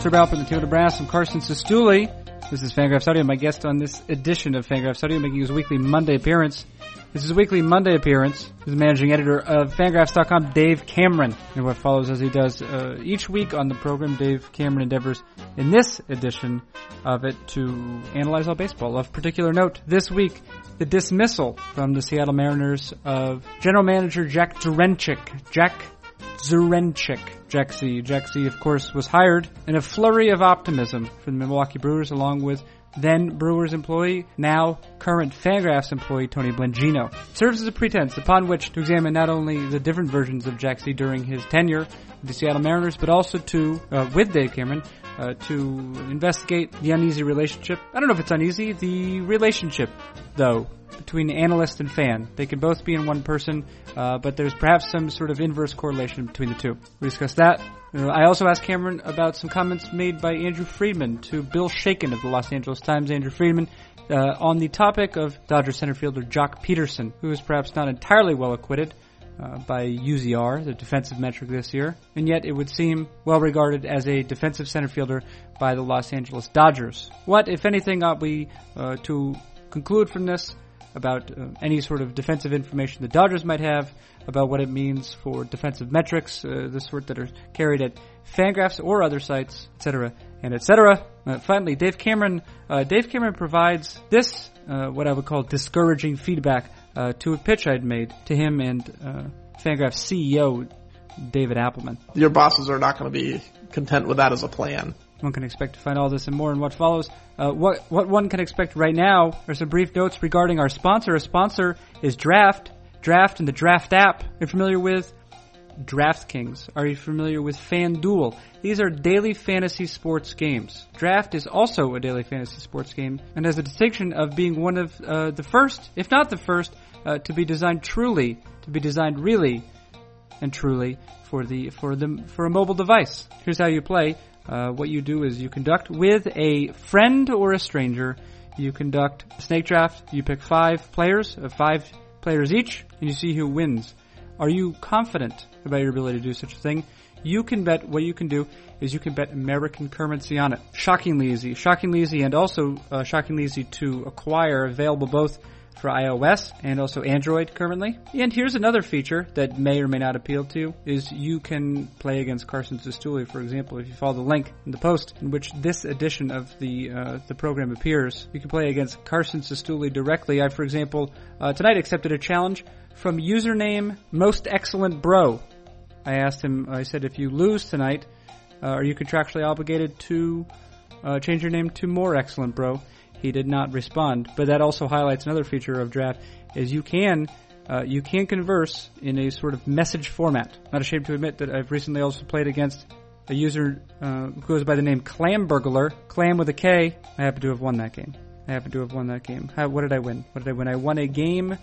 Sir and the Toyota Brass. I'm Carson Cistulli. This is Fangraphs Audio. My guest on this edition of Fangraphs Audio making his weekly Monday appearance. This is a weekly Monday appearance. The managing editor of Fangraphs.com, Dave Cameron. And what follows as he does uh, each week on the program, Dave Cameron endeavors in this edition of it to analyze all baseball. Of particular note, this week, the dismissal from the Seattle Mariners of general manager Jack Zduriencik. Jack Zduriencik. Jack Z. Jack Z, of course, was hired in a flurry of optimism from the Milwaukee Brewers along with then Brewers employee, now current Fangraphs employee Tony Blengino. serves as a pretense upon which to examine not only the different versions of Jack during his tenure with the Seattle Mariners, but also to, uh, with Dave Cameron, uh, to investigate the uneasy relationship. I don't know if it's uneasy, the relationship, though, between analyst and fan. They can both be in one person, uh, but there's perhaps some sort of inverse correlation between the two. We discussed that. Uh, I also asked Cameron about some comments made by Andrew Friedman to Bill Shaikin of the Los Angeles Times. Andrew Friedman uh, on the topic of Dodger center fielder Joc Pederson, who is perhaps not entirely well acquitted uh, by UZR, the defensive metric this year, and yet it would seem well regarded as a defensive center fielder by the Los Angeles Dodgers. What, if anything, ought we uh, to conclude from this about uh, any sort of defensive information the Dodgers might have about what it means for defensive metrics, uh, the sort that are carried at Fangraphs or other sites, etc., and etc. Uh, finally, Dave Cameron. Dave Cameron provides this, what I would call discouraging feedback uh, to a pitch I'd made to him and Fangraphs CEO David Appelman. Your bosses are not going to be content with that as a plan. One can expect to find all this and more in what follows. Uh, what what one can expect right now are some brief notes regarding our sponsor. Our sponsor is Draft. Draft and the Draft app. You're familiar with DraftKings? Are you familiar with FanDuel? These are daily fantasy sports games. Draft is also a daily fantasy sports game and has the distinction of being one of uh, the first, if not the first, uh, to be designed truly, to be designed really and truly for the for the for a mobile device. Here's how you play. Uh, what you do is you conduct with a friend or a stranger. You conduct snake draft. You pick five players of five players each, and you see who wins. Are you confident about your ability to do such a thing? You can bet. What you can do is you can bet American currency on it. Shockingly easy, shockingly easy, and also uh, shockingly easy to acquire. Available both for iOS and also Android currently. And here's another feature that may or may not appeal to you is you can play against Carson Cistulli, for example, if you follow the link in the post in which this edition of the uh, the program appears. You can play against Carson Cistulli directly. I, for example, uh, tonight accepted a challenge from username Most Excellent Bro. I asked him. I said, if you lose tonight, uh, are you contractually obligated to uh, change your name to More Excellent Bro? He did not respond. But that also highlights another feature of Draft is you can uh, you can converse in a sort of message format. Not ashamed to admit that I've recently also played against a user uh, who goes by the name Clam Burglar, Clam with a K. I happen to have won that game. I happen to have won that game. How, what did I win? What did I win? I won a game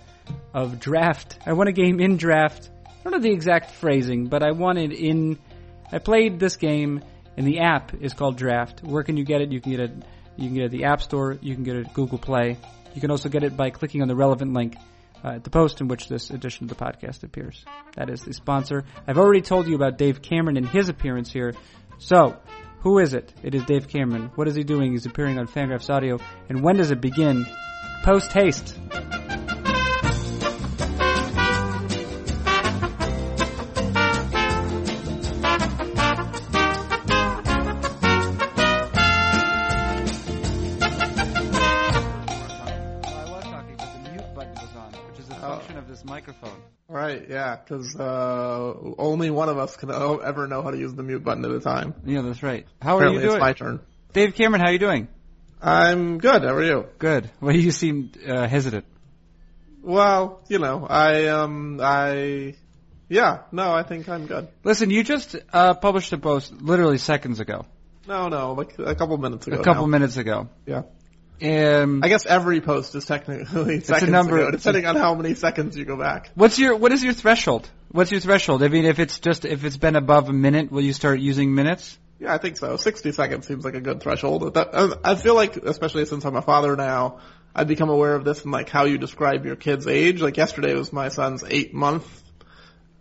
of draft. I won a game in draft. I don't know the exact phrasing, but I won it in. I played this game, and the app is called Draft. Where can you get it? You can get it you can get it at the App Store. You can get it at Google Play. You can also get it by clicking on the relevant link uh, at the post in which this edition of the podcast appears. That is the sponsor. I've already told you about Dave Cameron and his appearance here. So, who is it? It is Dave Cameron. What is he doing? He's appearing on Fangraphs Audio. And when does it begin? Post haste. Right, yeah, because uh, only one of us can ever know how to use the mute button at a time. Yeah, that's right. How Apparently are you doing? It's my turn. Dave Cameron, how are you doing? I'm good. How are you? Good. Well, you seem uh, hesitant. Well, you know, I um, I, yeah, no, I think I'm good. Listen, you just uh, published a post literally seconds ago. No, no, like a couple minutes ago. A couple now. minutes ago. Yeah. Um, I guess every post is technically seconds a number, ago, depending on how many seconds you go back. What's your what is your threshold? What's your threshold? I mean, if it's just if it's been above a minute, will you start using minutes? Yeah, I think so. Sixty seconds seems like a good threshold. That, I feel like, especially since I'm a father now, I've become aware of this and like how you describe your kid's age. Like yesterday was my son's eight month,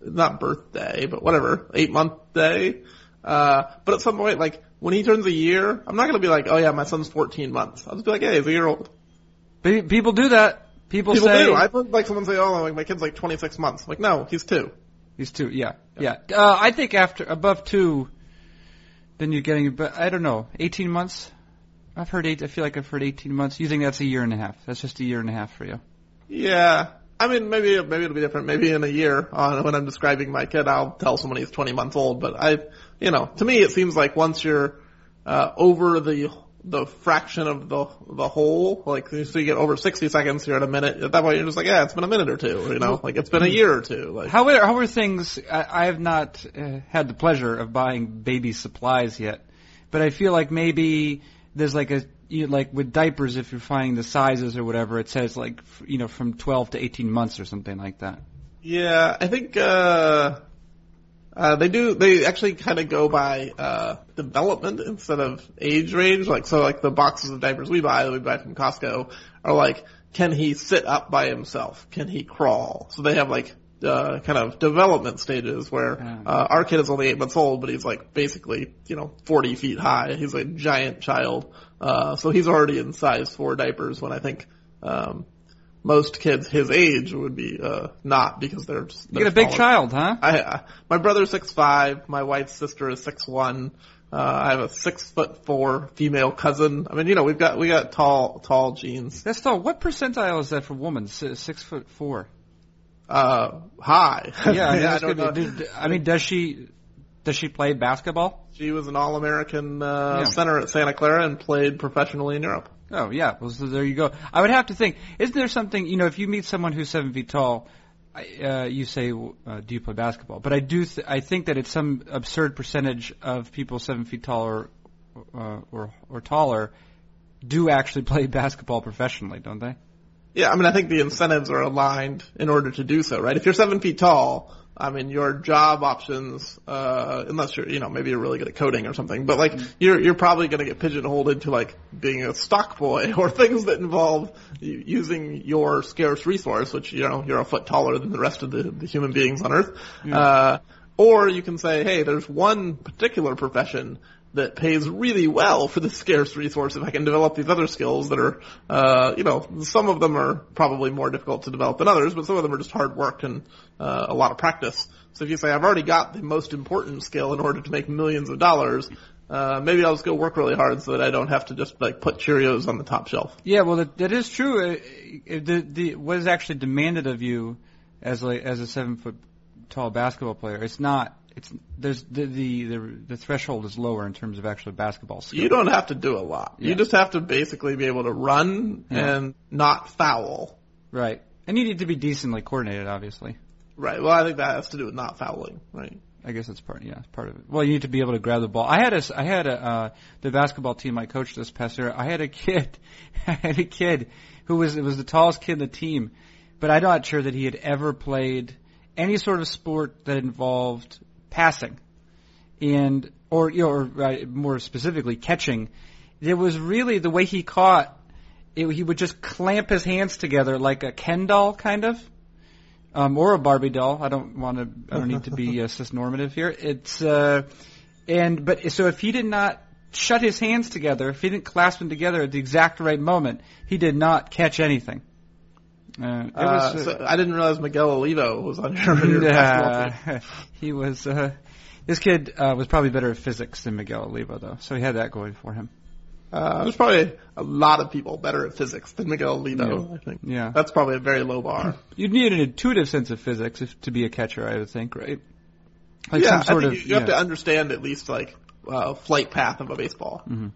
not birthday, but whatever, eight month day. Uh, but at some point, like when he turns a year, I'm not gonna be like, oh yeah, my son's 14 months. I'll just be like, hey, he's a year old. Pe- People do that. People, People say do. I've heard like someone say, oh, like my kid's like 26 months. I'm like, no, he's two. he's two. Yeah, yeah. Uh, I think after above two, then you're getting. But I don't know. 18 months. I've heard eight. I feel like I've heard 18 months. You think that's a year and a half? That's just a year and a half for you. Yeah. I mean, maybe maybe it'll be different. Maybe in a year, uh, when I'm describing my kid, I'll tell someone he's 20 months old. But I, you know, to me, it seems like once you're uh, over the the fraction of the the whole, like so you get over 60 seconds, you're at a minute. At that point, you're just like, yeah, it's been a minute or two. You know, like it's been a year or two. Like How are, how are things? I, have not uh, had the pleasure of buying baby supplies yet, but I feel like maybe there's like a you like with diapers, if you're finding the sizes or whatever, it says like f- you know from 12 to 18 months or something like that. Yeah, I think uh, uh, they do. They actually kind of go by uh, development instead of age range. Like so, like the boxes of diapers we buy that we buy from Costco are like, can he sit up by himself? Can he crawl? So they have like uh, kind of development stages where uh, our kid is only eight months old, but he's like basically you know 40 feet high. He's a giant child. Uh, so he's already in size four diapers when I think. Um, most kids his age would be uh not because they're just You get a big child, huh? I, I my brother's six five. My wife's sister is six one. Uh, I have a six foot four female cousin. I mean, you know, we've got we got tall tall genes. That's tall. What percentile is that for women? S- Six foot four. Uh, high. Yeah, I, mean, I don't know. be- I mean, does she does she play basketball? She was an all American uh, Yeah. center at Santa Clara and played professionally in Europe. Oh yeah, well so there you go. I would have to think. Isn't there something you know? If you meet someone who's seven feet tall, I, uh, you say, uh, "Do you play basketball?" But I do. Th- I think that it's some absurd percentage of people seven feet tall or uh, or or taller do actually play basketball professionally, don't they? Yeah, I mean, I think the incentives are aligned in order to do so, right? If you're seven feet tall, I mean, your job options, uh, unless you're, you know, maybe you're really good at coding or something, but like, you're, you're probably going to get pigeonholed into like being a stock boy or things that involve using your scarce resource, which, you know, you're a foot taller than the rest of the, the human beings on earth. Uh, or you can say, hey, there's one particular profession that pays really well for the scarce resource if I can develop these other skills that are, uh, you know, some of them are probably more difficult to develop than others, but some of them are just hard work and uh, a lot of practice. So if you say, I've already got the most important skill in order to make millions of dollars, uh, maybe I'll just go work really hard so that I don't have to just like put Cheerios on the top shelf. Yeah, well, that, that is true. Uh, uh, the, the, what is actually demanded of you as like as a seven foot tall basketball player, it's not. It's there's the the the, the threshold is lower in terms of actually basketball skill. You don't have to do a lot. Yeah. You just have to basically be able to run Yeah. and not foul. Right, and you need to be decently coordinated, obviously. Right. Well, I think that has to do with not fouling. Right. I guess that's part. Yeah, it's part of it. Well, you need to be able to grab the ball. I had a, I had a, uh, the basketball team I coached this past year. I had a kid, I had a kid who was, it was the tallest kid in the team, but I'm not sure that he had ever played any sort of sport that involved passing, and or you know, or uh, more specifically catching. There was really the way he caught. It, he would just clamp his hands together like a Ken doll, kind of um, or a Barbie doll. I don't want to. I don't need to be uh, cisnormative here. It's uh, and but so if he did not shut his hands together, if he didn't clasp them together at the exact right moment, he did not catch anything. Uh, Uh, was. so I didn't realize Miguel Olivo was on your, your basketball team. uh, he was. Uh, this kid uh, was probably better at physics than Miguel Olivo, though, so he had that going for him. Uh, there's probably a lot of people better at physics than Miguel Olivo, I think. Yeah. That's probably a very low bar. You'd need an intuitive sense of physics if, to be a catcher, I would think, right? Like yeah, some sort I think of. you, you have to understand at least like uh, flight path of a baseball. Mm-hmm.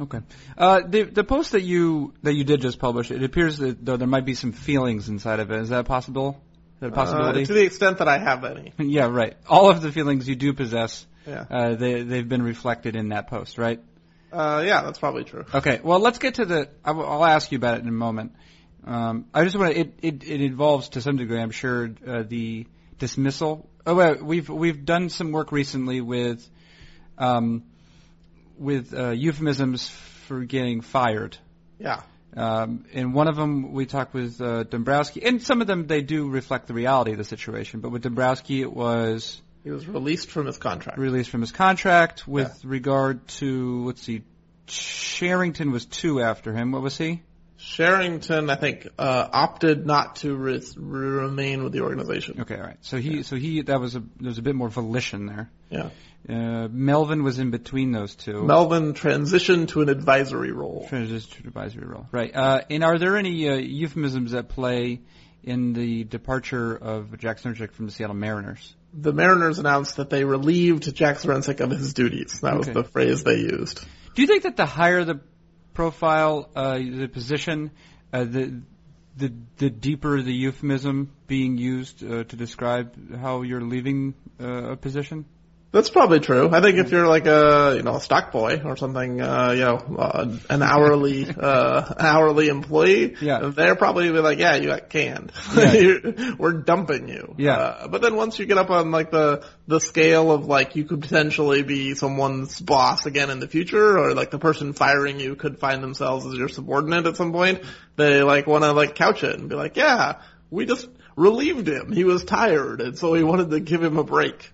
Okay. Uh, the the post that you that you did just publish, it appears that though there might be some feelings inside of it. Is that possible? Is that a possibility? Uh, to the extent that I have any. yeah, right. All of the feelings you do possess, Yeah. uh, they they've been reflected in that post, right? Uh, yeah, that's probably true. Okay. Well, let's get to the. I will- I'll ask you about it in a moment. Um, I just want to. It, it it involves to some degree, I'm sure, uh, the dismissal. Oh, wait, we've we've done some work recently with, um, with uh, euphemisms for getting fired. Yeah. Um, and one of them we talked with uh, Dombrowski, and some of them they do reflect the reality of the situation. But with Dombrowski, it was He was released from his contract. released from his contract. With regard to let's see, Cherington was two after him. What was he? Cherington, I think, uh, opted not to re- remain with the organization. Okay, all right. So he, so he, that was a there was a bit more volition there. Yeah. Uh, Melvin was in between those two. Melvin transitioned to an advisory role. Transition to advisory role. Right. Uh, and are there any uh, euphemisms at play in the departure of Jack Zduriencik from the Seattle Mariners? The Mariners announced that they relieved Jack Zduriencik of his duties. That was Okay. the phrase they used. Do you think that the higher the profile, uh, the position, uh, the the the deeper the euphemism being used uh, to describe how you're leaving uh, a position? That's probably true. I think if you're like a you know a stock boy or something, uh, you know, uh, an hourly uh, hourly employee, Yeah. they're probably be like, yeah, you got canned. Yeah. We're dumping you. Yeah. Uh, but then once you get up on like the the scale of like you could potentially be someone's boss again in the future, or like the person firing you could find themselves as your subordinate at some point, they like want to like couch it and be like, yeah, we just relieved him. He was tired, and so we wanted to give him a break.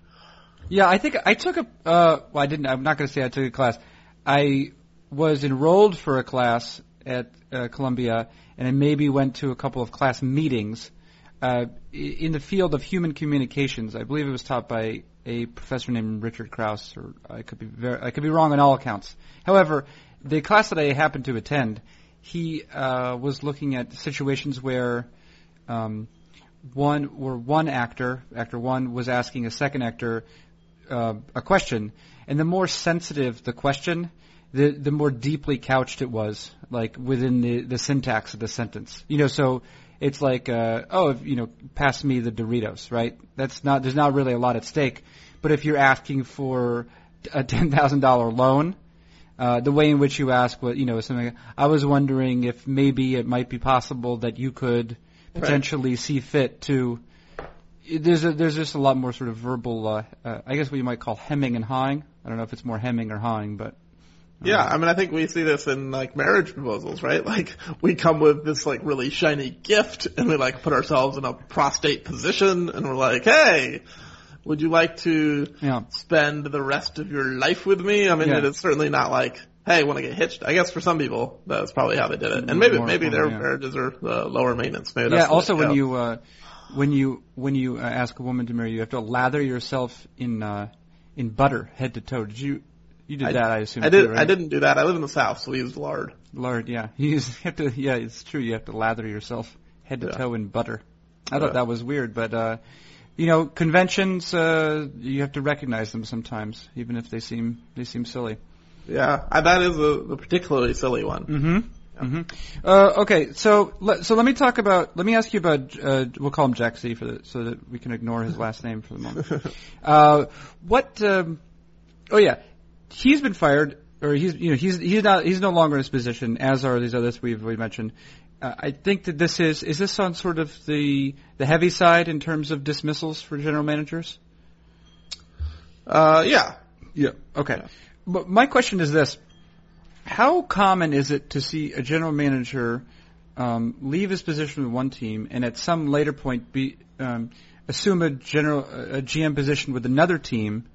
Yeah, I think I took a. Uh, well, I didn't. I'm not going to say I took a class. I was enrolled for a class at uh, Columbia, and I maybe went to a couple of class meetings uh, in the field of human communications. I believe it was taught by a professor named Richard Krauss, or I could be very, I could be wrong on all accounts. However, the class that I happened to attend, he uh, was looking at situations where. Um, one where one actor, actor one, was asking a second actor uh, a question, and the more sensitive the question, the the more deeply couched it was, like within the the syntax of the sentence. You know, so it's like, uh, oh, if, you know, pass me the Doritos, right? That's not there's not really a lot at stake, but if you're asking for a ten thousand dollar loan. Uh, the way in which you ask what you know is something like, I was wondering if maybe it might be possible that you could potentially see fit to there's a, there's just a lot more sort of verbal uh, uh, I guess what you might call hemming and hawing. I don't know if it's more hemming or hawing, but Yeah, I mean, I think we see this in like marriage proposals, right? Like we come with this like really shiny gift, and we like put ourselves in a prostate position, and we're like, "Hey, would you like to Yeah. spend the rest of your life with me?" I mean, Yeah. it is certainly not like, "Hey, want to get hitched?" I guess for some people, that's probably how they did it, and maybe maybe their yeah. marriages are uh, lower maintenance. Maybe yeah. Also, when you uh, when you when you uh, ask a woman to marry you, you have to lather yourself in uh, in butter head to toe. Did you you did I- that? I assume. I did. Too, right? I didn't do that. I live in the south, so we use lard. Lard, yeah. You just have to. Yeah, it's true. You have to lather yourself head to Yeah. toe in butter. I Yeah. thought that was weird, but uh, you know, conventions. Uh, you have to recognize them sometimes, even if they seem they seem silly. Yeah, I, that is a, a particularly silly one. Mm-hmm. Hmm Uh, okay, so let, so let me talk about. Let me ask you about. Uh, we'll call him Jack Z for the, so that we can ignore his last name for the moment. uh, what? Um, oh yeah, he's been fired, or he's you know he's he's not he's no longer in his position. As are these others we've we mentioned. Uh, I think that this is is this on sort of the the heavy side in terms of dismissals for general managers. Uh, yeah, Yeah. Okay. But my question is this: How common is it to see a general manager um, leave his position with one team and at some later point be um, assume a general a GM position with another team,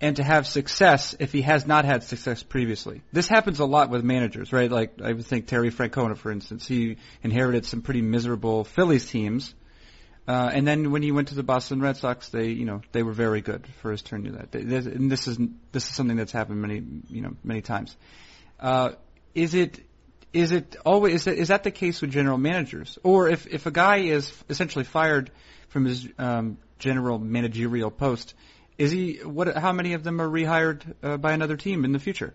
and to have success if he has not had success previously? This happens a lot with managers, right? Like I would think Terry Francona, for instance, he inherited some pretty miserable Phillies teams. Uh, and then when he went to the Boston Red Sox, they, you know, they were very good for his turn to that. They, this- and this is this is something that's happened many, you know, many times. Uh, is it is it always is that, is that the case with general managers, or if if a guy is essentially fired from his um, general managerial post, is he what? How many of them are rehired uh, by another team in the future?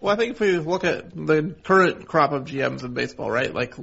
Well, I think if we look at the current crop of GMs in baseball, right, like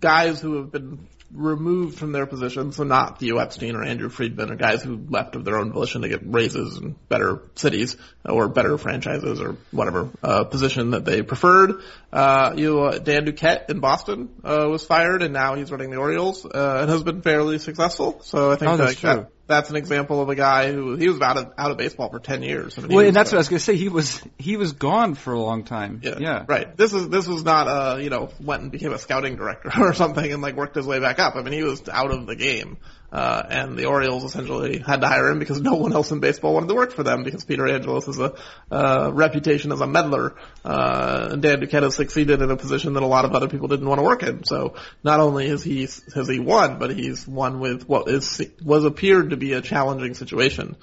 guys who have been removed from their positions, so not Theo Epstein or Andrew Friedman, or guys who left of their own volition to get raises in better cities or better franchises or whatever uh, position that they preferred. Uh, you know, Dan Duquette in Boston uh, was fired, and now he's running the Orioles uh, and has been fairly successful. So I think Oh, that's like, true. That, that's an example of a guy who he was out of out of baseball for ten years. I mean, Well, and that's what I was going to say. He was he was gone for a long time. yeah, yeah. Right. This is this was not uh you know went and became a scouting director or something and like worked his way back up. I mean he was out of the game Uh, and the Orioles essentially had to hire him because no one else in baseball wanted to work for them because Peter Angelos has a uh, reputation as a meddler. Uh, and Dan Duquette has succeeded in a position that a lot of other people didn't want to work in. So not only has he has he won, but he's won with what is was appeared to be a challenging situation.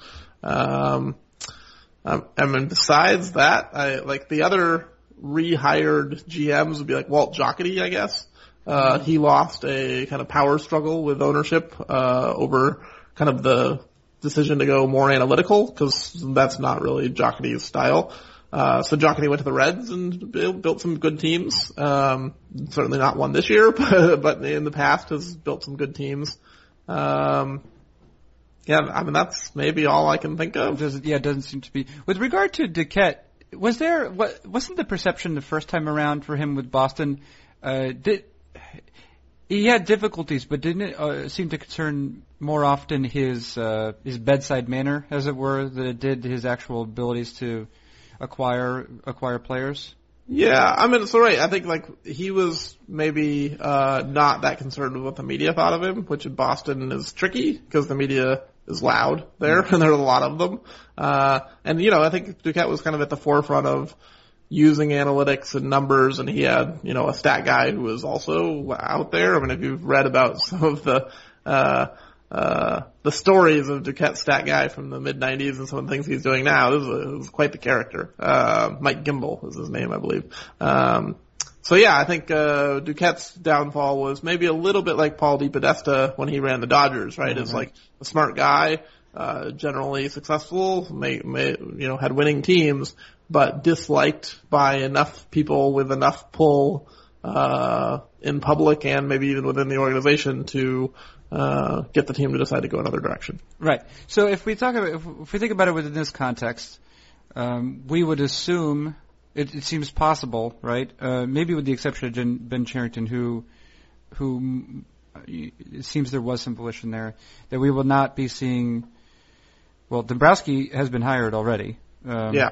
Um, um, I mean, besides that, I like the other rehired GMs would be like Walt Jocketty, I guess. Uh, he lost a kind of power struggle with ownership, uh, over kind of the decision to go more analytical because that's not really Jocketty's style. Uh, so Jocketty went to the Reds and built, built some good teams. Um, certainly not one this year, but, but in the past has built some good teams. Um, yeah, I mean that's maybe all I can think of. Does, yeah, it doesn't seem to be. With regard to Duquette, was there what wasn't the perception the first time around for him with Boston? Uh, did he had difficulties, but didn't it uh, seem to concern more often his uh, his bedside manner, as it were, than it did his actual abilities to acquire acquire players? Yeah, I mean, so right. I think like he was maybe uh, not that concerned with what the media thought of him, which in Boston is tricky because the media is loud there, and there are a lot of them. Uh, and you know, I think Duquette was kind of at the forefront of using analytics and numbers, and he had you know a stat guy who was also out there. I mean, if you've read about some of the uh, uh, the stories of Duquette stat guy from the mid '90s and some of the things he's doing now. This is, a, this is quite the character. Uh, Mike Gimbel is his name, I believe. Um, so yeah, I think uh, Duquette's downfall was maybe a little bit like Paul DePodesta when he ran the Dodgers, right? Mm-hmm. Is like a smart guy, uh, generally successful, may, may, you know, had winning teams, but disliked by enough people with enough pull uh, in public and maybe even within the organization to uh, get the team to decide to go another direction. Right. So if we talk about if, if we think about it within this context, um, we would assume it, it seems possible, right? Uh, maybe with the exception of Jen, Ben Cherington, who who it seems there was some volition there that we will not be seeing. Well, Dombrowski has been hired already. Um, yeah.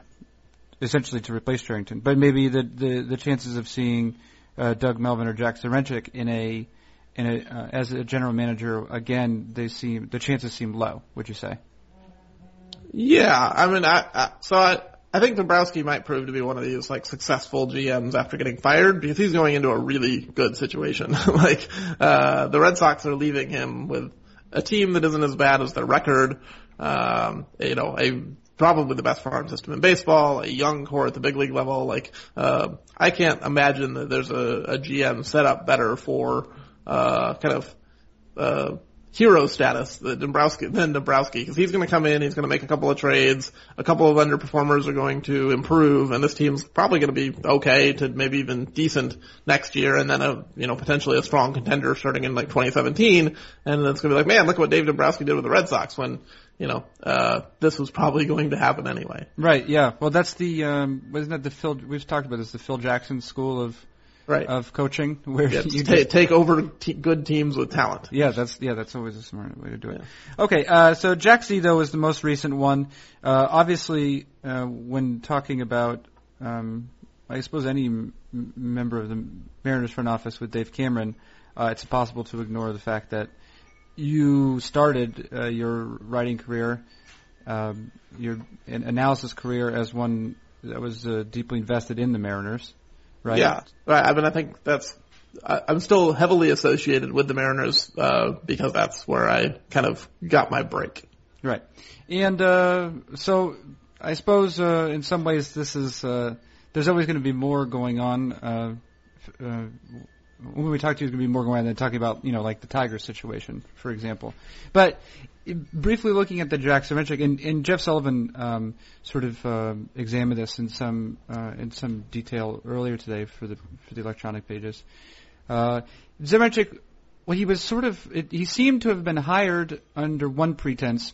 Essentially to replace Cherington, but maybe the the, the chances of seeing uh, Doug Melvin or Jack Zduriencik in a in a, uh, as a general manager, again, they seem the chances seem low. Would you say? Yeah, I mean, I, I so I I think Dombrowski might prove to be one of these like successful GMs after getting fired because he's going into a really good situation. like uh, the Red Sox are leaving him with a team that isn't as bad as their record. Um, you know, a probably the best farm system in baseball, a young core at the big league level. Like, uh, I can't imagine that there's a, a GM set up better for uh, kind of uh, hero status than Dombrowski than Dombrowski because he's going to come in, he's going to make a couple of trades, a couple of underperformers are going to improve, and this team's probably going to be okay to maybe even decent next year, and then a you know potentially a strong contender starting in like 2017, and it's going to be like, man, look what Dave Dombrowski did with the Red Sox when you know, uh, this was probably going to happen anyway. Right. Yeah. Well, that's the um, wasn't that the Phil? We've talked about this. The Phil Jackson School of right. of coaching where yeah, you t- take over te- good teams with talent. Yeah, that's yeah, that's always a smart way to do it. Yeah. Okay, uh, so Jack Z though is the most recent one. Uh, obviously, uh, when talking about, um, I suppose any m- member of the Mariners front office with Dave Cameron, uh, it's impossible to ignore the fact that you started uh, your writing career, um, your analysis career as one that was uh, deeply invested in the Mariners right? Yeah, right. I mean, I think that's. I, I'm still heavily associated with the Mariners uh, because that's where I kind of got my break. Right, and uh, so I suppose uh, in some ways this is uh, there's always going to be more going on. Uh, uh, when we talk to you, there's going to be going on talking about you know like the Tiger situation, for example. But briefly looking at the Jack Zduriencik, and, and Jeff Sullivan um, sort of uh, examined this in some uh, in some detail earlier today for the for the electronic pages. Uh, Zduriencik, well, he was sort of it, he seemed to have been hired under one pretense,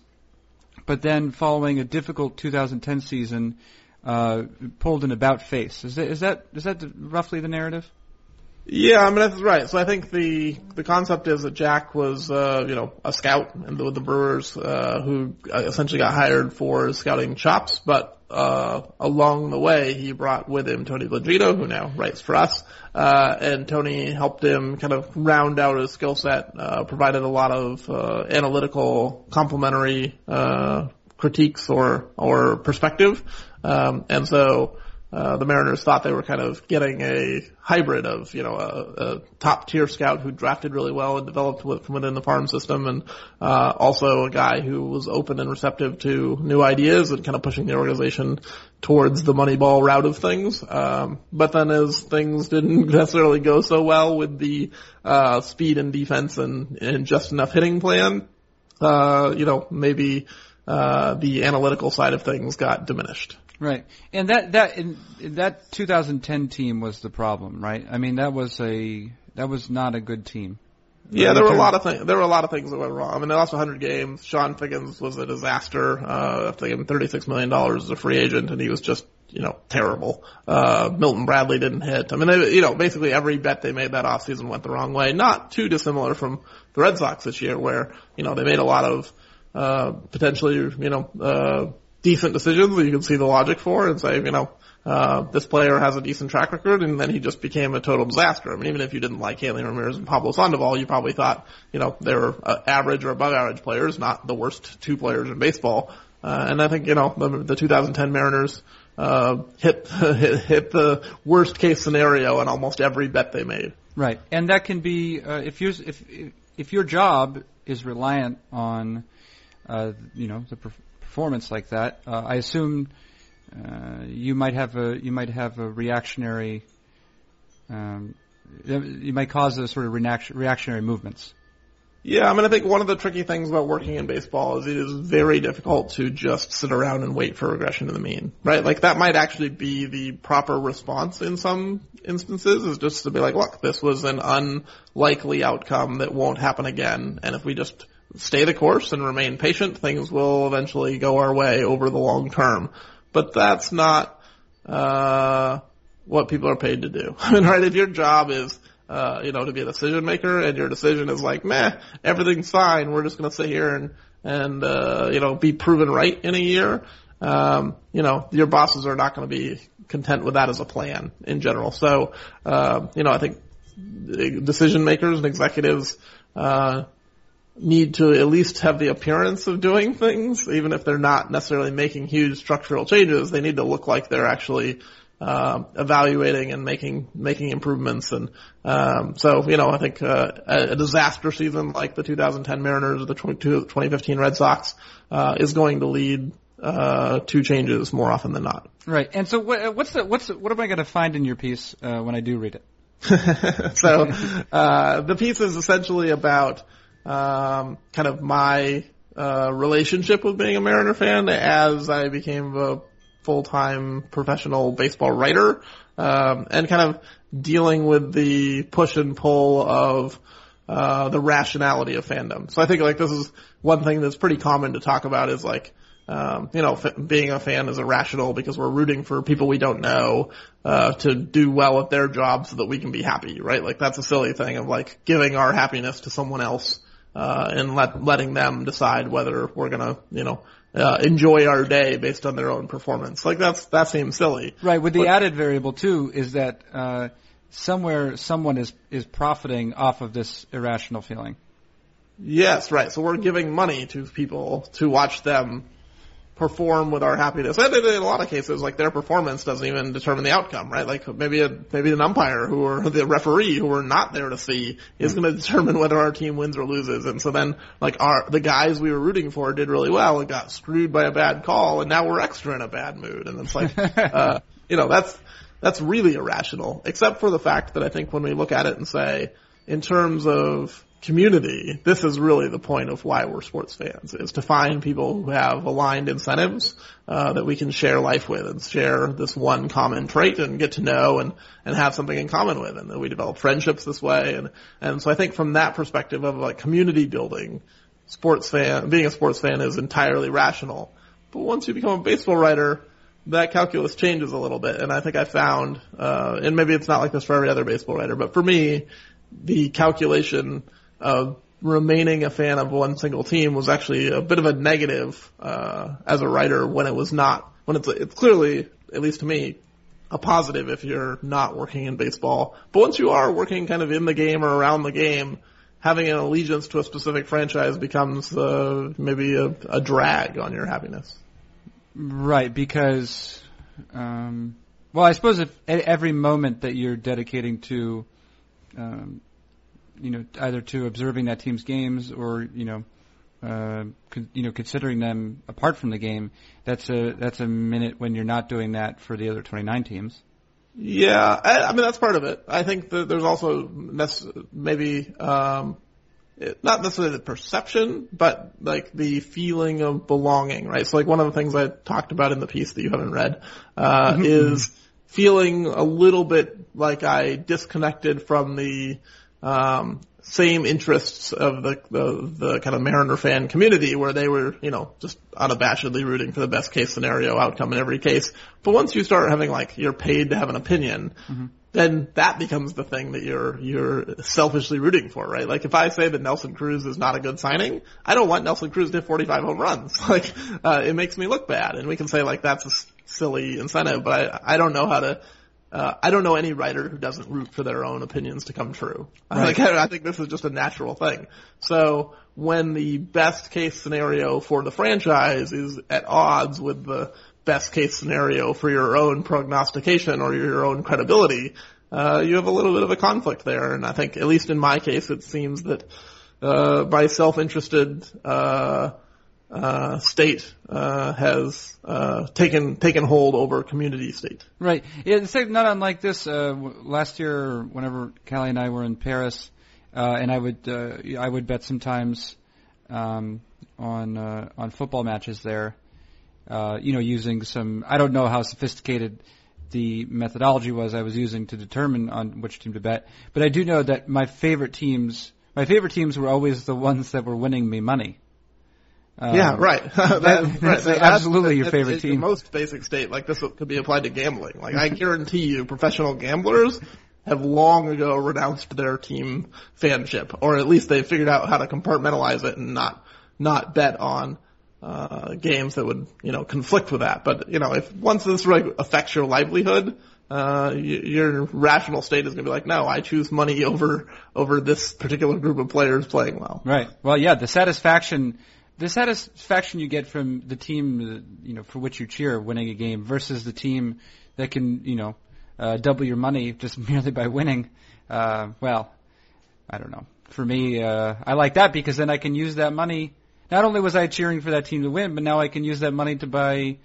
but then following a difficult 2010 season, uh, pulled an about face. Is that is that is that roughly the narrative? Yeah, I mean that's right. So I think the the concept is that Jack was uh, you know a scout and with the Brewers uh, who essentially got hired for scouting chops, but uh, along the way he brought with him Tony Blengino, who now writes for us, uh, and Tony helped him kind of round out his skill set, uh, provided a lot of uh, analytical, complementary uh, critiques or or perspective, um, and so uh, the Mariners thought they were kind of getting a hybrid of, you know, a, a top tier scout who drafted really well and developed with, within the farm system and, uh, also a guy who was open and receptive to new ideas and kind of pushing the organization towards the Moneyball route of things. Um, but then as things didn't necessarily go so well with the, uh, speed and defense and, and just enough hitting plan, uh, you know, maybe, uh, the analytical side of things got diminished. Right, and that that in, that 2010 team was the problem, right? I mean, that was a that was not a good team. Yeah, there were a lot of things. There were a lot of things that went wrong. I mean, they lost 100 games. Chone Figgins was a disaster. Uh, they gave him 36 million dollars as a free agent, and he was just, you know, terrible. Uh, Milton Bradley didn't hit. I mean, they, you know, basically every bet they made that offseason went the wrong way. Not too dissimilar from the Red Sox this year, where you know they made a lot of uh, potentially, you know, uh, decent decisions that you can see the logic for and say, you know, uh, this player has a decent track record and then he just became a total disaster. I mean, even if you didn't like Hanley Ramirez and Pablo Sandoval, you probably thought, you know, they were uh, average or above average players, not the worst two players in baseball. Uh, and I think, you know, the, the 2010 Mariners, uh, hit, hit, hit the worst case scenario in almost every bet they made. Right. And that can be, uh, if you if, if your job is reliant on, uh, you know, the performance like that, uh, I assume uh, you might have a you might have a reactionary. Um, you might cause a sort of reactionary movements. Yeah, I mean, I think one of the tricky things about working in baseball is it is very difficult to just sit around and wait for regression to the mean, right? Like that might actually be the proper response in some instances is just to be like, look, this was an unlikely outcome that won't happen again. And if we just stay the course and remain patient, things will eventually go our way over the long term. But that's not uh, what people are paid to do. I mean, right? If your job is uh, you know, to be a decision maker and your decision is like, meh, everything's fine. We're just going to sit here and, and, uh, you know, be proven right in a year. Um, you know, your bosses are not going to be content with that as a plan in general. So, uh, you know, I think decision makers and executives, uh, need to at least have the appearance of doing things, even if they're not necessarily making huge structural changes. They need to look like they're actually uh, evaluating and making making improvements. And um, so, you know, I think uh, a disaster season like the 2010 Mariners or the 2015 Red Sox uh, is going to lead uh, to changes more often than not. Right. And so, what, what's the what's the, what am I going to find in your piece uh, when I do read it? so, uh, the piece is essentially about um, kind of my uh, relationship with being a Mariner fan as I became a full-time professional baseball writer, um, and kind of dealing with the push and pull of uh, the rationality of fandom. So I think like this is one thing that's pretty common to talk about is like, um, you know, f- being a fan is irrational because we're rooting for people we don't know uh, to do well at their job so that we can be happy, right? Like that's a silly thing of like giving our happiness to someone else uh, and let, letting them decide whether we're gonna, you know, uh, enjoy our day based on their own performance. Like that's that seems silly. Right. With the but, added variable too is that uh, somewhere someone is is profiting off of this irrational feeling. Yes, right. So we're giving money to people to watch them perform with our happiness. And in a lot of cases, like their performance doesn't even determine the outcome, right? Like maybe a, maybe an umpire who or the referee who we're not there to see is mm-hmm. going to determine whether our team wins or loses. And so then like our, the guys we were rooting for did really well and got screwed by a bad call and now we're extra in a bad mood. And it's like, uh, you know, that's, that's really irrational, except for the fact that I think when we look at it and say, in terms of community, this is really the point of why we're sports fans, is to find people who have aligned incentives uh, that we can share life with and share this one common trait and get to know and, and have something in common with. And that we develop friendships this way. And, and so I think from that perspective of like community building, sports fan, being a sports fan is entirely rational. But once you become a baseball writer, that calculus changes a little bit. And I think I found, uh, and maybe it's not like this for every other baseball writer, but for me, the calculation of remaining a fan of one single team was actually a bit of a negative, uh, as a writer when it was not, when it's, it's clearly, at least to me, a positive if you're not working in baseball. But once you are working kind of in the game or around the game, having an allegiance to a specific franchise becomes uh, maybe a, a drag on your happiness. Right, because, um, well, I suppose if every moment that you're dedicating to, um, you know, either to observing that team's games or you know, uh, con- you know, considering them apart from the game, that's a that's a minute when you're not doing that for the other 29 teams. Yeah, I, I mean that's part of it. I think that there's also maybe um, not necessarily the perception, but like the feeling of belonging, right? So like one of the things I talked about in the piece that you haven't read uh, is feeling a little bit like I disconnected from the um, same interests of the, the the kind of Mariner fan community, where they were, you know, just unabashedly rooting for the best case scenario outcome in every case. But once you start having like you're paid to have an opinion, mm-hmm then that becomes the thing that you're you're selfishly rooting for, right? Like if I say that Nelson Cruz is not a good signing, I don't want Nelson Cruz to hit 45 home runs. Like uh, it makes me look bad, and we can say like that's a silly incentive, but I I don't know how to. Uh, I don't know any writer who doesn't root for their own opinions to come true. Right. Like, I think this is just a natural thing. So when the best case scenario for the franchise is at odds with the best case scenario for your own prognostication or your own credibility, uh, you have a little bit of a conflict there. And I think, at least in my case, it seems that uh, my self-interested uh, state uh, has uh, taken taken hold over community state. Right. Yeah, it's not unlike this. Uh, last year, whenever Callie and I were in Paris, uh, and I would uh, I would bet sometimes um, on on football matches there you know, using some, I don't know how sophisticated the methodology was I was using to determine on which team to bet, but I do know that my favorite teams, my favorite teams were always the ones that were winning me money. Um, yeah, right. that, right. That's absolutely your favorite team. The most basic state, like this could be applied to gambling. Like I guarantee you, professional gamblers have long ago renounced their team fanship, or at least they figured out how to compartmentalize it and not not bet on uh, games that would, you know, conflict with that. But, you know, if once this like affects your livelihood, uh, your rational state is going to be like, no, I choose money over, over this particular group of players playing well. Right. Well, yeah, the satisfaction, the satisfaction you get from the team, you know, for which you cheer winning a game versus the team that can, you know, uh, double your money just merely by winning, uh, well, I don't know. For me, uh, I like that because then I can use that money not only was I cheering for that team to win, but now I can use that money to buy,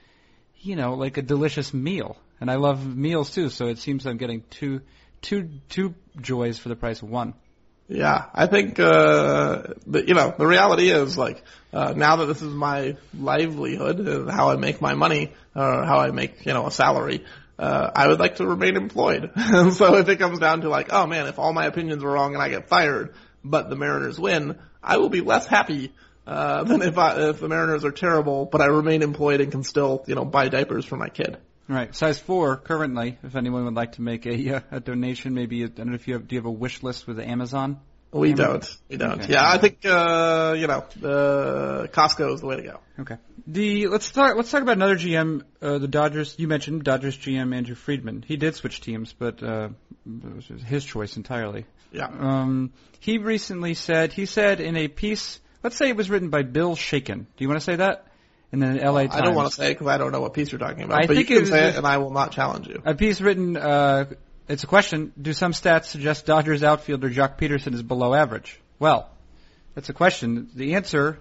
you know, like a delicious meal. And I love meals too, so it seems I'm getting two, two, two joys for the price of one. Yeah, I think uh, the, you know the reality is like uh, now that this is my livelihood, and how I make my money, or how I make you know a salary. Uh, I would like to remain employed. and so if it comes down to like, oh man, if all my opinions are wrong and I get fired, but the Mariners win, I will be less happy uh, than if I, if the Mariners are terrible, but I remain employed and can still, you know, buy diapers for my kid. Right, size four currently. If anyone would like to make a uh, a donation, maybe I don't know if you have. Do you have a wish list with Amazon? We Amazon? don't. We don't. Okay. Yeah, I think uh, you know, uh, Costco is the way to go. Okay. The let's talk. Let's talk about another GM. Uh, the Dodgers. You mentioned Dodgers GM Andrew Friedman. He did switch teams, but uh, it was his choice entirely. Yeah. Um, he recently said he said in a piece Let's say it was written by Bill Shaikin. Do you want to say that? And then L.A. Times. I don't want to say it because I don't know what piece you're talking about. I but think you can say it, and I will not challenge you. A piece written. Uh, it's a question. Do some stats suggest Dodgers outfielder Joc Pederson is below average? Well, that's a question. The answer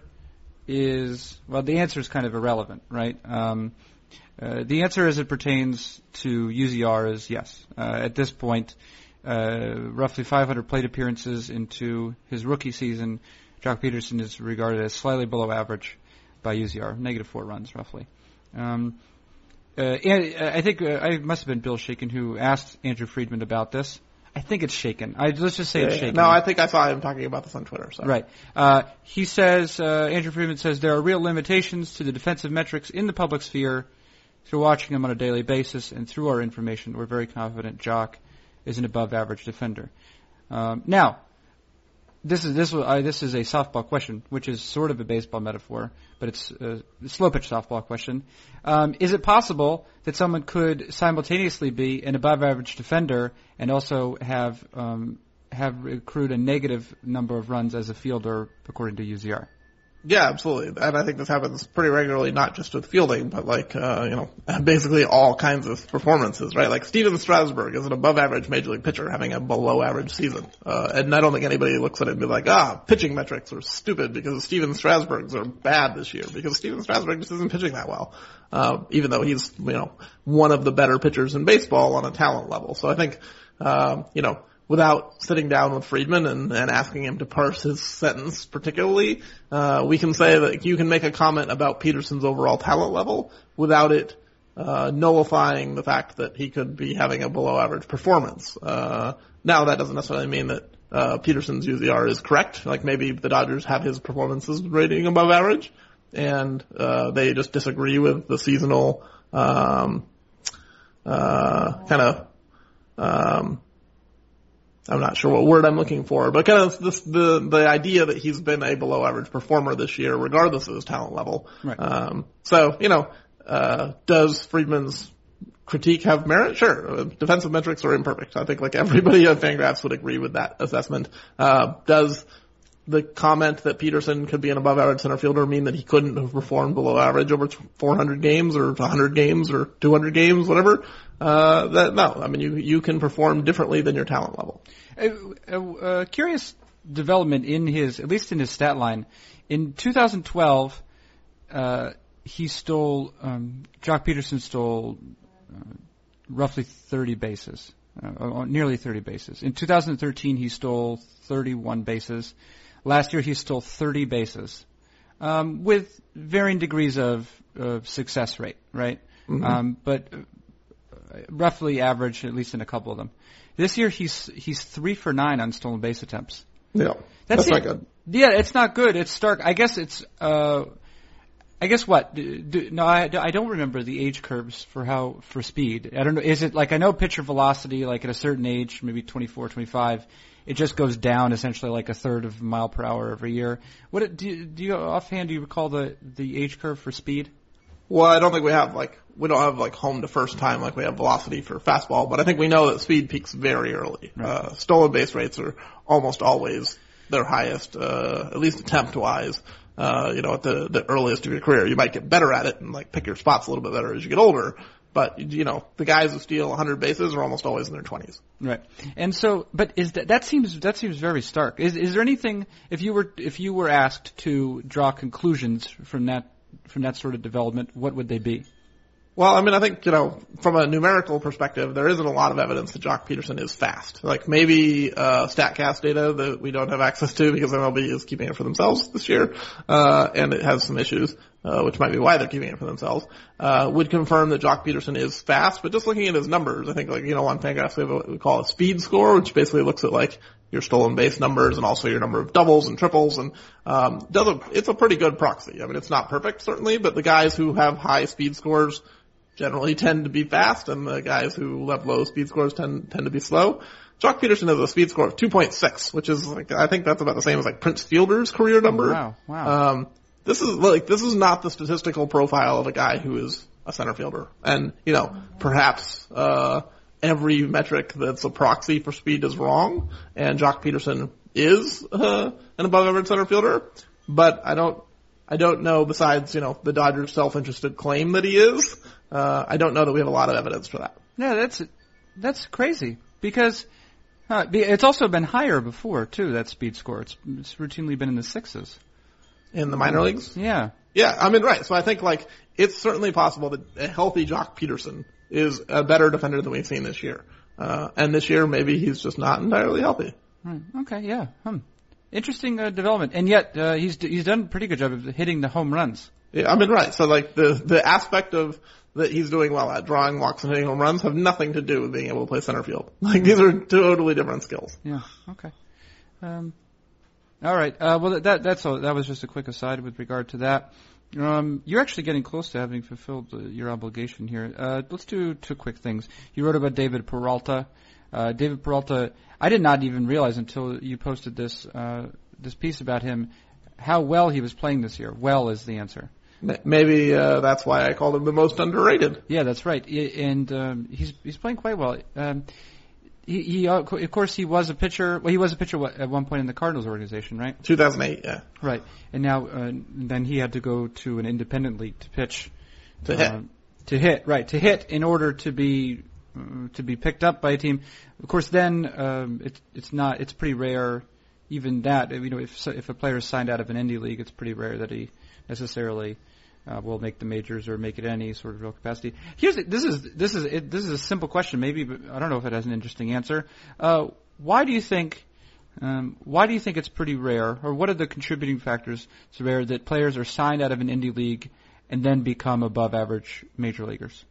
is well. The answer is kind of irrelevant, right? Um, uh, the answer as it pertains to UZR is yes. Uh, at this point, uh, roughly 500 plate appearances into his rookie season, Joc Pederson is regarded as slightly below average by UZR, negative four runs roughly. Um, uh, uh, I think uh, I must have been Bill Shaikin who asked Andrew Friedman about this. I think it's Shaken. I, let's just say yeah, it's Shaken. No, I think I saw him talking about this on Twitter. So. Right. Uh, he says, uh, Andrew Friedman says, there are real limitations to the defensive metrics in the public sphere, through watching him on a daily basis and through our information, we're very confident Joc is an above average defender. Um, now, this is this uh, this is a softball question, which is sort of a baseball metaphor, but it's a slow pitch softball question. Um, is it possible that someone could simultaneously be an above average defender and also have um, have accrued a negative number of runs as a fielder according to UZR? Yeah, absolutely. And I think this happens pretty regularly, not just with fielding, but like, uh, you know, basically all kinds of performances, right? Like Stephen Strasburg is an above average major league pitcher having a below average season. Uh, and I don't think anybody looks at it and be like, ah, pitching metrics are stupid because Stephen Strasburg's are bad this year because Stephen Strasburg just isn't pitching that well. Uh, even though he's, you know, one of the better pitchers in baseball on a talent level. So I think, um, you know, without sitting down with Friedman and, and asking him to parse his sentence particularly, uh, we can say that you can make a comment about Pederson's overall talent level without it uh, nullifying the fact that he could be having a below average performance. Uh, now that doesn't necessarily mean that uh, Pederson's UZR is correct. Like maybe the Dodgers have his performances rating above average, and uh, they just disagree with the seasonal um, uh, kind of um, I'm not sure what word I'm looking for, but kind of this, the the idea that he's been a below average performer this year, regardless of his talent level. Right. Um, so you know, uh, does Friedman's critique have merit? Sure. Defensive metrics are imperfect. I think like everybody at Fangraphs would agree with that assessment. Uh, does the comment that Pederson could be an above average center fielder mean that he couldn't have performed below average over 400 games or 100 games or 200 games, whatever? Uh, that, no, I mean, you, you can perform differently than your talent level. A, a, a curious development in his, at least in his stat line. In 2012, uh, he stole, um, Joc Pederson stole uh, roughly 30 bases, uh, nearly 30 bases. In 2013, he stole 31 bases. Last year he stole 30 bases, um, with varying degrees of, of success rate, right? Mm-hmm. Um, but uh, roughly average, at least in a couple of them. This year he's he's three for nine on stolen base attempts. Yeah, That's, that's, not good. Yeah, it's not good. It's stark. I guess it's. Uh, I guess what? Do, do, no, I, I don't remember the age curves for how for speed. I don't know. Is it like I know pitcher velocity, like at a certain age, maybe 24, 25, it just goes down essentially like a third of a mile per hour every year. What do you, do you offhand do you recall the the age curve for speed? Well, I don't think we have like we don't have like home to first time like we have velocity for fastball, but I think we know that speed peaks very early. Right. Uh, stolen base rates are almost always their highest, uh, at least attempt wise. Uh, you know, at the the earliest of your career, you might get better at it and like pick your spots a little bit better as you get older. But you know, the guys who steal 100 bases are almost always in their 20s. Right. And so, but is that that seems that seems very stark. Is is there anything if you were if you were asked to draw conclusions from that from that sort of development, what would they be? Well, I mean, I think, you know, from a numerical perspective, there isn't a lot of evidence that Joc Pederson is fast. Like maybe, uh, StatCast data that we don't have access to because MLB is keeping it for themselves this year, uh, and it has some issues, uh, which might be why they're keeping it for themselves, uh, would confirm that Joc Pederson is fast, but just looking at his numbers, I think like, you know, on Fangraphs we have what we call a speed score, which basically looks at like your stolen base numbers and also your number of doubles and triples and um does a it's a pretty good proxy. I mean it's not perfect certainly, but the guys who have high speed scores generally tend to be fast, and the guys who have low speed scores tend tend to be slow. Joc Pederson has a speed score of 2.6, which is like I think that's about the same as like Prince Fielder's career number. wow, wow. Um, this is like this is not the statistical profile of a guy who is a center fielder, and you know perhaps uh, every metric that's a proxy for speed is wrong, and Joc Pederson is uh, an above average center fielder, but I don't I don't know, besides, you know, the Dodgers' self-interested claim that he is, uh, I don't know that we have a lot of evidence for that. Yeah, that's that's crazy because uh, it's also been higher before too. That speed score, it's it's routinely been in the sixes. In the minor leagues? Yeah, Yeah, I mean, right. So I think, like, it's certainly possible that a healthy Joc Pederson is a better defender than we've seen this year. Uh, and this year, maybe he's just not entirely healthy. Hmm, okay, yeah, hmm. interesting uh, development. And yet uh, he's d- he's done a pretty good job of hitting the home runs. Yeah, I mean, right. So, like, the, the aspect of that he's doing well at drawing walks and hitting home runs have nothing to do with being able to play center field. Like, these are totally different skills. Yeah. Okay. Um, all right. Uh, well, that that's all. That was just a quick aside with regard to that. Um, you're actually getting close to having fulfilled uh, your obligation here. Uh, let's do two quick things. You wrote about David Peralta. Uh, David Peralta, I did not even realize until you posted this uh, this piece about him how well he was playing this year. Well is the answer. Maybe uh, that's why I called him the most underrated. Yeah, that's right. And um, he's he's playing quite well. Um, he, he uh, of course he was a pitcher. Well, he was a pitcher at one point in the Cardinals organization, right? 2008, yeah. Right, and now uh, then he had to go to an independent league to pitch. To hit. Uh, to hit, right? To hit in order to be uh, to be picked up by a team. Of course, then um, it's it's not. It's pretty rare. Even that, you know, if if a player is signed out of an indie league, it's pretty rare that he necessarily uh, will make the majors or make it any sort of real capacity. Here's this is this is it, this is a simple question, maybe, I don't know if it has an interesting answer. Uh, why do you think? Um, why do you think it's pretty rare, or what are the contributing factors to rare that players are signed out of an indie league and then become above average major leaguers?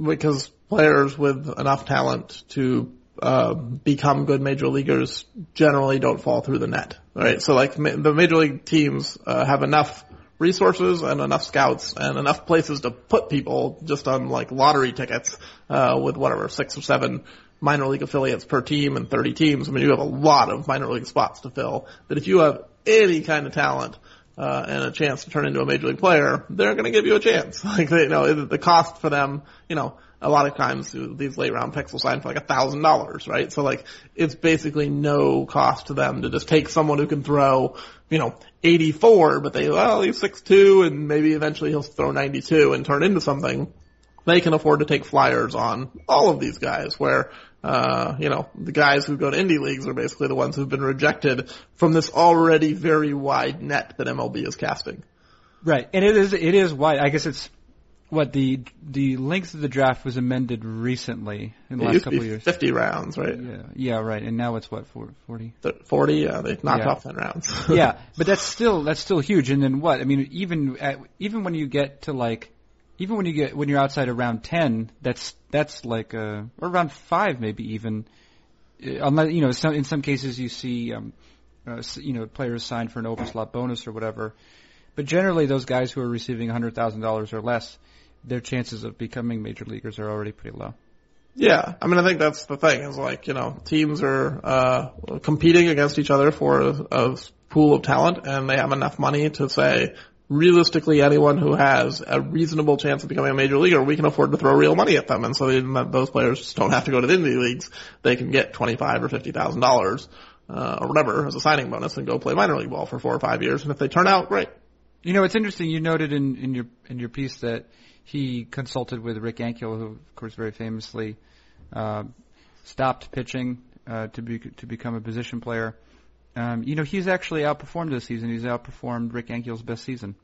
Because players with enough talent to uh, become good major leaguers generally don't fall through the net, right? So like ma- the major league teams uh, have enough resources and enough scouts and enough places to put people just on like lottery tickets uh, with whatever six or seven minor league affiliates per team and 30 teams. I mean, you have a lot of minor league spots to fill. That if you have any kind of talent uh, and a chance to turn into a major league player, they're going to give you a chance. Like they, you know, the cost for them, you know, a lot of times these late round picks will sign for like a thousand dollars, right? So like it's basically no cost to them to just take someone who can throw, you know, 84, but they, well, he's 6'2 and maybe eventually he'll throw 92 and turn into something. They can afford to take flyers on all of these guys where, uh, you know, the guys who go to indie leagues are basically the ones who've been rejected from this already very wide net that MLB is casting. Right. And it is, it is wide. I guess it's, what the the length of the draft was amended recently in the it last couple of years. Fifty rounds, right? Yeah, yeah, right. And now it's what forty? Forty, yeah. They knocked yeah. off ten rounds. yeah, but that's still that's still huge. And then what? I mean, even at, even when you get to like, even when you get when you're outside around ten, that's that's like uh or around five maybe even. Uh, unless you know, some, in some cases you see, um, uh, you know, players signed for an overslot bonus or whatever. But generally, those guys who are receiving hundred thousand dollars or less their chances of becoming major leaguers are already pretty low. Yeah, I mean, I think that's the thing is like, you know, teams are, uh, competing against each other for a, a pool of talent and they have enough money to say, realistically anyone who has a reasonable chance of becoming a major leaguer, we can afford to throw real money at them. And so even those players just don't have to go to the indie leagues. They can get twenty-five or fifty thousand dollars, uh, or whatever as a signing bonus and go play minor league ball for four or five years. And if they turn out, great. You know, it's interesting. You noted in, in your in your piece that he consulted with Rick Ankiel, who, of course, very famously uh, stopped pitching uh, to be to become a position player. Um, you know, he's actually outperformed this season. He's outperformed Rick Ankiel's best season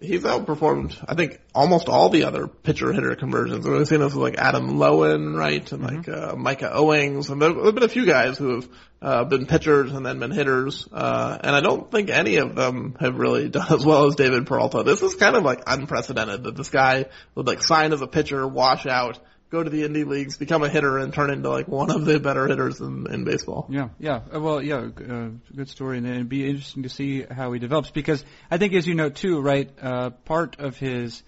he's outperformed, I think, almost all the other pitcher hitter conversions. We've seen this with like Adam Loewen, right, and mm-hmm. like uh, Micah Owings, and there have been a few guys who have uh, been pitchers and then been hitters, uh, and I don't think any of them have really done as well as David Peralta. This is kind of like unprecedented that this guy would like sign as a pitcher, wash out, go to the indie leagues, become a hitter, and turn into like one of the better hitters in, in baseball. Yeah, yeah. Uh, well, yeah, uh, good story, and it'd be interesting to see how he develops because I think, as you know too, right, uh, part of his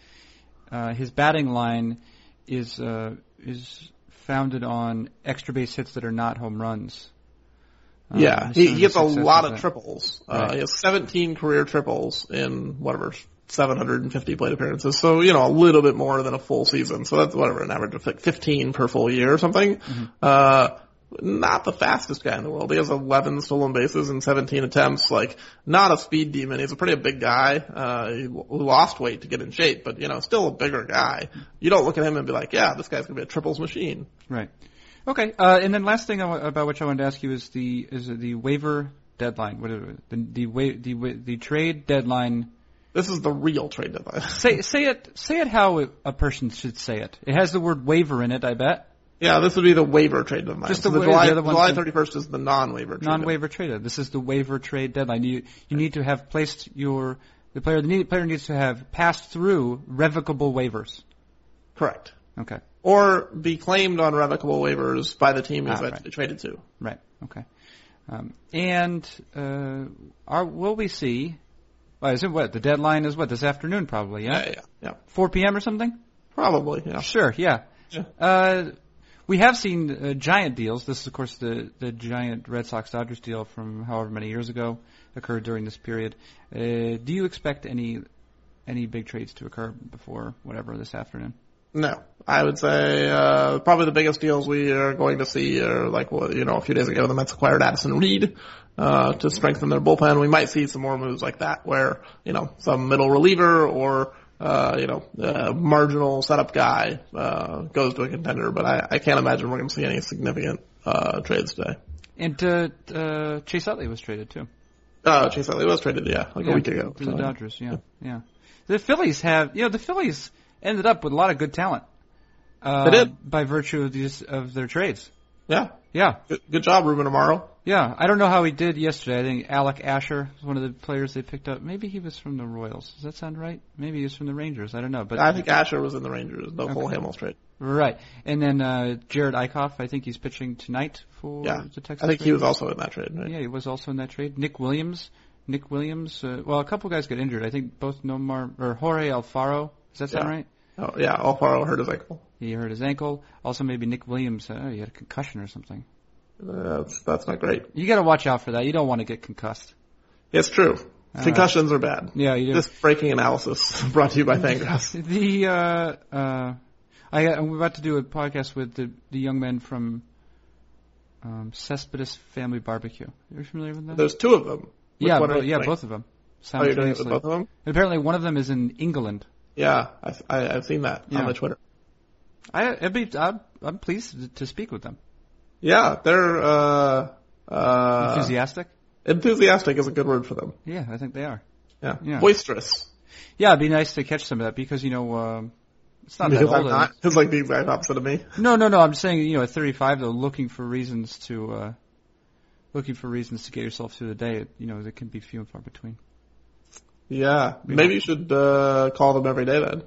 uh, his batting line is uh, is founded on extra base hits that are not home runs. Um, yeah, he, he gets a lot of, of triples. Uh, right. he has 17 career triples in whatever 750 plate appearances. So, you know, a little bit more than a full season. So that's whatever, an average of like 15 per full year or something. Mm-hmm. Uh, not the fastest guy in the world. He has 11 stolen bases in 17 attempts. Like, not a speed demon. He's a pretty big guy. Uh, he lost weight to get in shape, but you know, still a bigger guy. You don't look at him and be like, yeah, this guy's gonna be a triples machine. Right. Okay. Uh, and then last thing about which I wanted to ask you is the is the waiver deadline. What is it? The the the, the trade deadline this is the real trade deadline. say say it say it how a person should say it. It has the word waiver in it. I bet. Yeah, this would be the waiver trade deadline. Just the, so the July, the July 31st is the non-waiver trade non-waiver trade. deadline. This is the waiver trade deadline. You you need to have placed your the player the player needs to have passed through revocable waivers. Correct. Okay. Or be claimed on revocable waivers by the team he's ah, right. traded to. Right. Okay. Um, and uh, are, will we see I assume what the deadline is. What this afternoon, probably. Yeah, Yeah, yeah, yeah. 4 p.m. or something. Probably, yeah. Sure. Yeah. Yeah. Uh, we have seen uh, giant deals. This is, of course, the the giant Red Sox Dodgers deal from however many years ago occurred during this period. Uh, do you expect any any big trades to occur before whatever this afternoon? No, I would say uh, probably the biggest deals we are going to see are like what you know a few days ago the Mets acquired Addison Reed uh, to strengthen their bullpen. We might see some more moves like that where you know some middle reliever or uh, you know uh, marginal setup guy uh, goes to a contender. But I, I can't imagine we're going to see any significant uh, trades today. And uh, uh, Chase Utley was traded too. Uh, Chase Utley was traded, yeah, like Yeah, a week ago. to the so. Dodgers. Yeah, yeah. The Phillies have, you know, the Phillies ended up with a lot of good talent. Uh, They did. by virtue of these of their trades. Yeah, Yeah, good, good job, Ruben Amaro. Yeah. I don't know how he did yesterday. I think Alec Asher was one of the players they picked up. Maybe he was from the Royals. Does that sound right? Maybe he was from the Rangers. I don't know. But I think Asher was in the Rangers. No Cole Okay. Hamels trade. right. And then uh, Jerad Eickhoff. I think he's pitching tonight for Yeah, the Texas. I think he was also in that trade. Right? Yeah, he was also in that trade. Nick Williams. Nick Williams. Uh, well, a couple guys got injured. I think both Nomar or Jorge Alfaro. Does that sound Yeah. right? Oh, yeah, Alfaro hurt his ankle. He hurt his ankle. Also, maybe Nick Williams. Uh, he had a concussion or something. Uh, that's that's not great. You got to watch out for that. You don't want to get concussed. It's true. Uh, Concussions are bad. Yeah, you do. This breaking analysis brought to you by Fangraphs. The uh, uh, I I'm about to do a podcast with the the young men from um, Cespedes Family Barbecue. Are you familiar with that? There's two of them. Which yeah, bo- yeah, both of them. Oh, you're doing it with both of them? And apparently, one of them is in England. Yeah, I, I, I've seen that Yeah. on the Twitter. I I'd be I'm, I'm pleased to speak with them. Yeah, they're uh, uh, Enthusiastic. enthusiastic is a good word for them. Yeah, I think they are. Yeah, Yeah. boisterous. Yeah, it'd be nice to catch some of that because you know um, it's not that Because I'm old. not. It's like the exact opposite of me. No, no, no. I'm saying you know at 35 though, looking for reasons to uh, looking for reasons to get yourself through the day. You know, there can be few and far between. Yeah, maybe you should uh, call them every day then.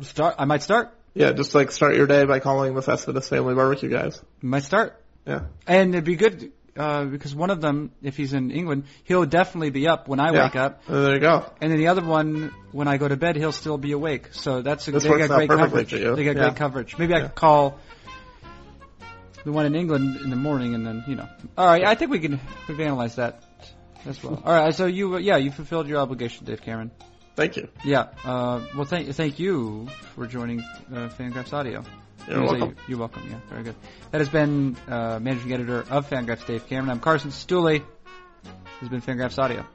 Start. I might start. Yeah, just like start your day by calling the Cespedes Family Barbecue guys. My start. Yeah. And it'd be good uh, because one of them, if he's in England, he'll definitely be up when I Yeah. wake up, Uh, there you go. and then the other one, when I go to bed, he'll still be awake. So that's a, This they got great coverage. They got Yeah. great coverage. Maybe I could call the one in England in the morning, and then you know. All right, I think we can we've analyzed that as well. All right, so you yeah you fulfilled your obligation, Dave Cameron. Thank you. Yeah. Uh, well, thank thank you for joining uh, Fangraphs Audio. You're welcome. you- You're welcome. Yeah, very good. That has been uh, managing editor of Fangraphs, Dave Cameron. I'm Carson Cistulli. This has been Fangraphs Audio.